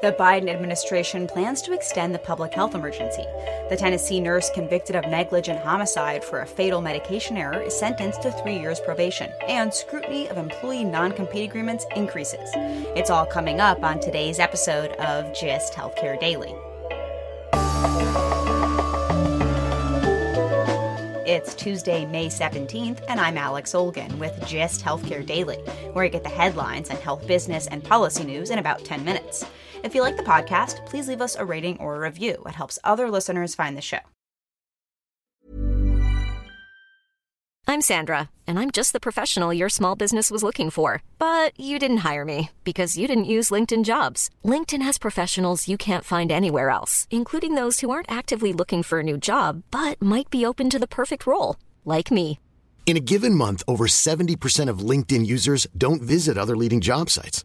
The Biden administration plans to extend the public health emergency. The Tennessee nurse convicted of negligent homicide for a fatal medication error is sentenced to three years probation, and scrutiny of employee non compete agreements increases. It's all coming up on today's episode of GIST Healthcare Daily. It's Tuesday, May 17th, and I'm Alex Olgin with GIST Healthcare Daily, where you get the headlines and health business and policy news in about 10 minutes. If you like the podcast, please leave us a rating or a review. It helps other listeners find the show. I'm Sandra, and I'm just the professional your small business was looking for. But you didn't hire me because you didn't use LinkedIn jobs. LinkedIn has professionals you can't find anywhere else, including those who aren't actively looking for a new job but might be open to the perfect role, like me. In a given month, over 70% of LinkedIn users don't visit other leading job sites.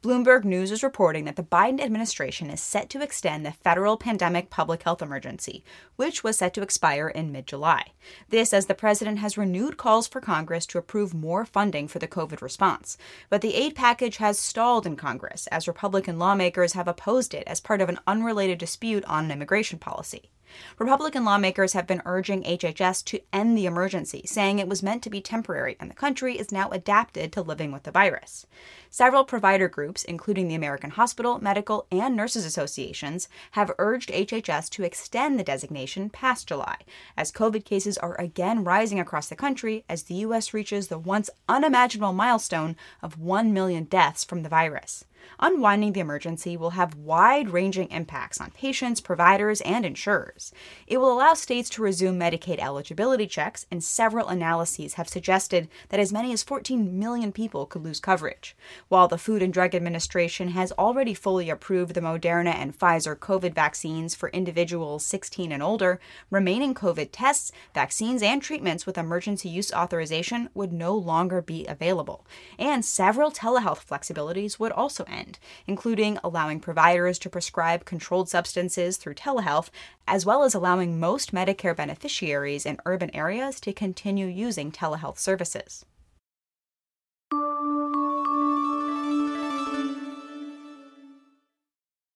Bloomberg News is reporting that the Biden administration is set to extend the federal pandemic public health emergency, which was set to expire in mid July. This as the president has renewed calls for Congress to approve more funding for the COVID response. But the aid package has stalled in Congress as Republican lawmakers have opposed it as part of an unrelated dispute on immigration policy. Republican lawmakers have been urging HHS to end the emergency, saying it was meant to be temporary and the country is now adapted to living with the virus. Several provider groups, including the American Hospital, Medical, and Nurses Associations, have urged HHS to extend the designation past July, as COVID cases are again rising across the country as the U.S. reaches the once unimaginable milestone of 1 million deaths from the virus. Unwinding the emergency will have wide ranging impacts on patients, providers, and insurers. It will allow states to resume Medicaid eligibility checks, and several analyses have suggested that as many as 14 million people could lose coverage. While the Food and Drug Administration has already fully approved the Moderna and Pfizer COVID vaccines for individuals 16 and older, remaining COVID tests, vaccines, and treatments with emergency use authorization would no longer be available. And several telehealth flexibilities would also end, including allowing providers to prescribe controlled substances through telehealth, as well as allowing most Medicare beneficiaries in urban areas to continue using telehealth services.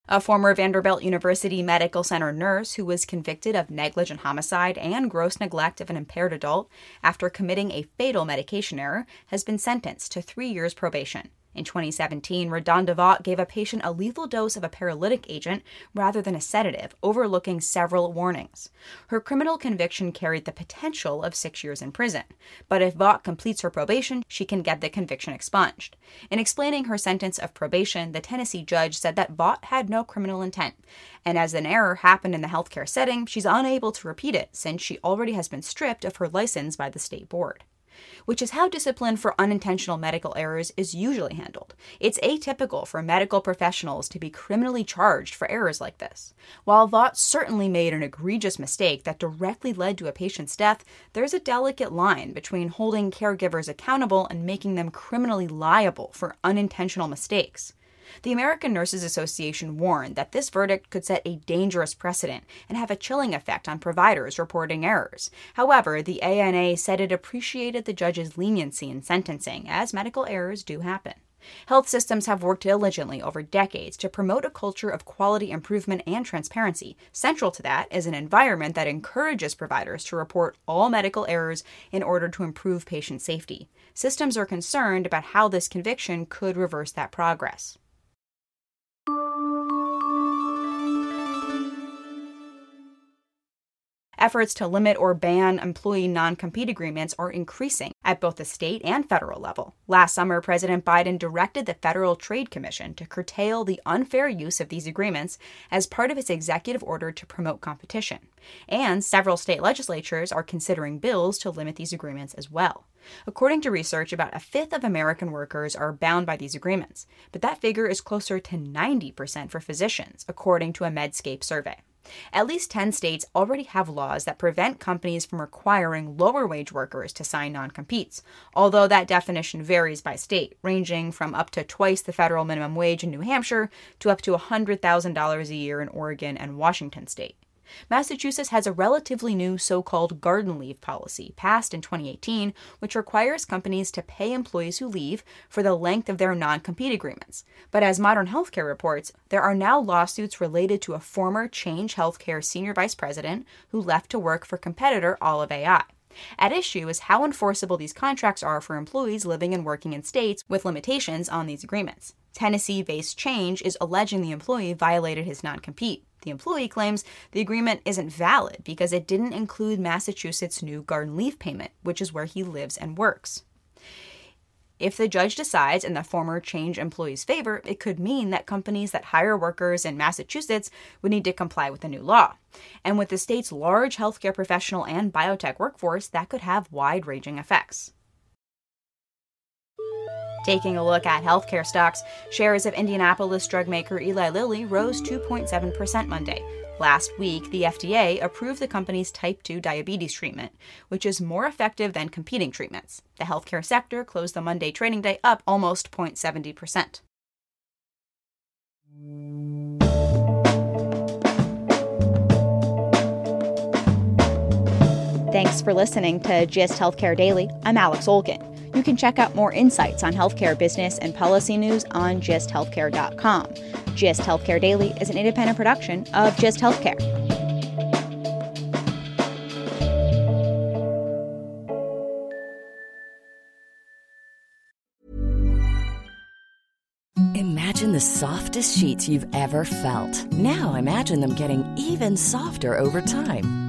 A former Vanderbilt University Medical Center nurse who was convicted of negligent homicide and gross neglect of an impaired adult after committing a fatal medication error has been sentenced to three years probation. In 2017, RaDonda Vaught gave a patient a lethal dose of a paralytic agent rather than a sedative, overlooking several warnings. Her criminal conviction carried the potential of six years in prison, but if Vaught completes her probation, she can get the conviction expunged. In explaining her sentence of probation, the Tennessee judge said that Vaught had no criminal intent, and as an error happened in the healthcare setting, she's unable to repeat it since she already has been stripped of her license by the state board which is how discipline for unintentional medical errors is usually handled. It's atypical for medical professionals to be criminally charged for errors like this. While Vaught certainly made an egregious mistake that directly led to a patient's death, there's a delicate line between holding caregivers accountable and making them criminally liable for unintentional mistakes. The American Nurses Association warned that this verdict could set a dangerous precedent and have a chilling effect on providers reporting errors. However, the ANA said it appreciated the judge's leniency in sentencing, as medical errors do happen. Health systems have worked diligently over decades to promote a culture of quality improvement and transparency. Central to that is an environment that encourages providers to report all medical errors in order to improve patient safety. Systems are concerned about how this conviction could reverse that progress. Efforts to limit or ban employee non compete agreements are increasing at both the state and federal level. Last summer, President Biden directed the Federal Trade Commission to curtail the unfair use of these agreements as part of its executive order to promote competition. And several state legislatures are considering bills to limit these agreements as well. According to research, about a fifth of American workers are bound by these agreements, but that figure is closer to 90% for physicians, according to a Medscape survey. At least 10 states already have laws that prevent companies from requiring lower wage workers to sign non competes, although that definition varies by state, ranging from up to twice the federal minimum wage in New Hampshire to up to $100,000 a year in Oregon and Washington state. Massachusetts has a relatively new so called garden leave policy, passed in 2018, which requires companies to pay employees who leave for the length of their non compete agreements. But as Modern Healthcare reports, there are now lawsuits related to a former Change Healthcare senior vice president who left to work for competitor Olive AI. At issue is how enforceable these contracts are for employees living and working in states with limitations on these agreements. Tennessee based Change is alleging the employee violated his non compete. The employee claims the agreement isn't valid because it didn't include Massachusetts' new garden leave payment, which is where he lives and works. If the judge decides in the former change employee's favor, it could mean that companies that hire workers in Massachusetts would need to comply with the new law. And with the state's large healthcare professional and biotech workforce, that could have wide ranging effects. Taking a look at healthcare stocks, shares of Indianapolis drug maker Eli Lilly rose 2.7% Monday. Last week, the FDA approved the company's type 2 diabetes treatment, which is more effective than competing treatments. The healthcare sector closed the Monday trading day up almost 0.70%. Thanks for listening to GIST Healthcare Daily. I'm Alex Olgin. You can check out more insights on healthcare business and policy news on gisthealthcare.com. GIST Healthcare Daily is an independent production of GIST Healthcare. Imagine the softest sheets you've ever felt. Now imagine them getting even softer over time.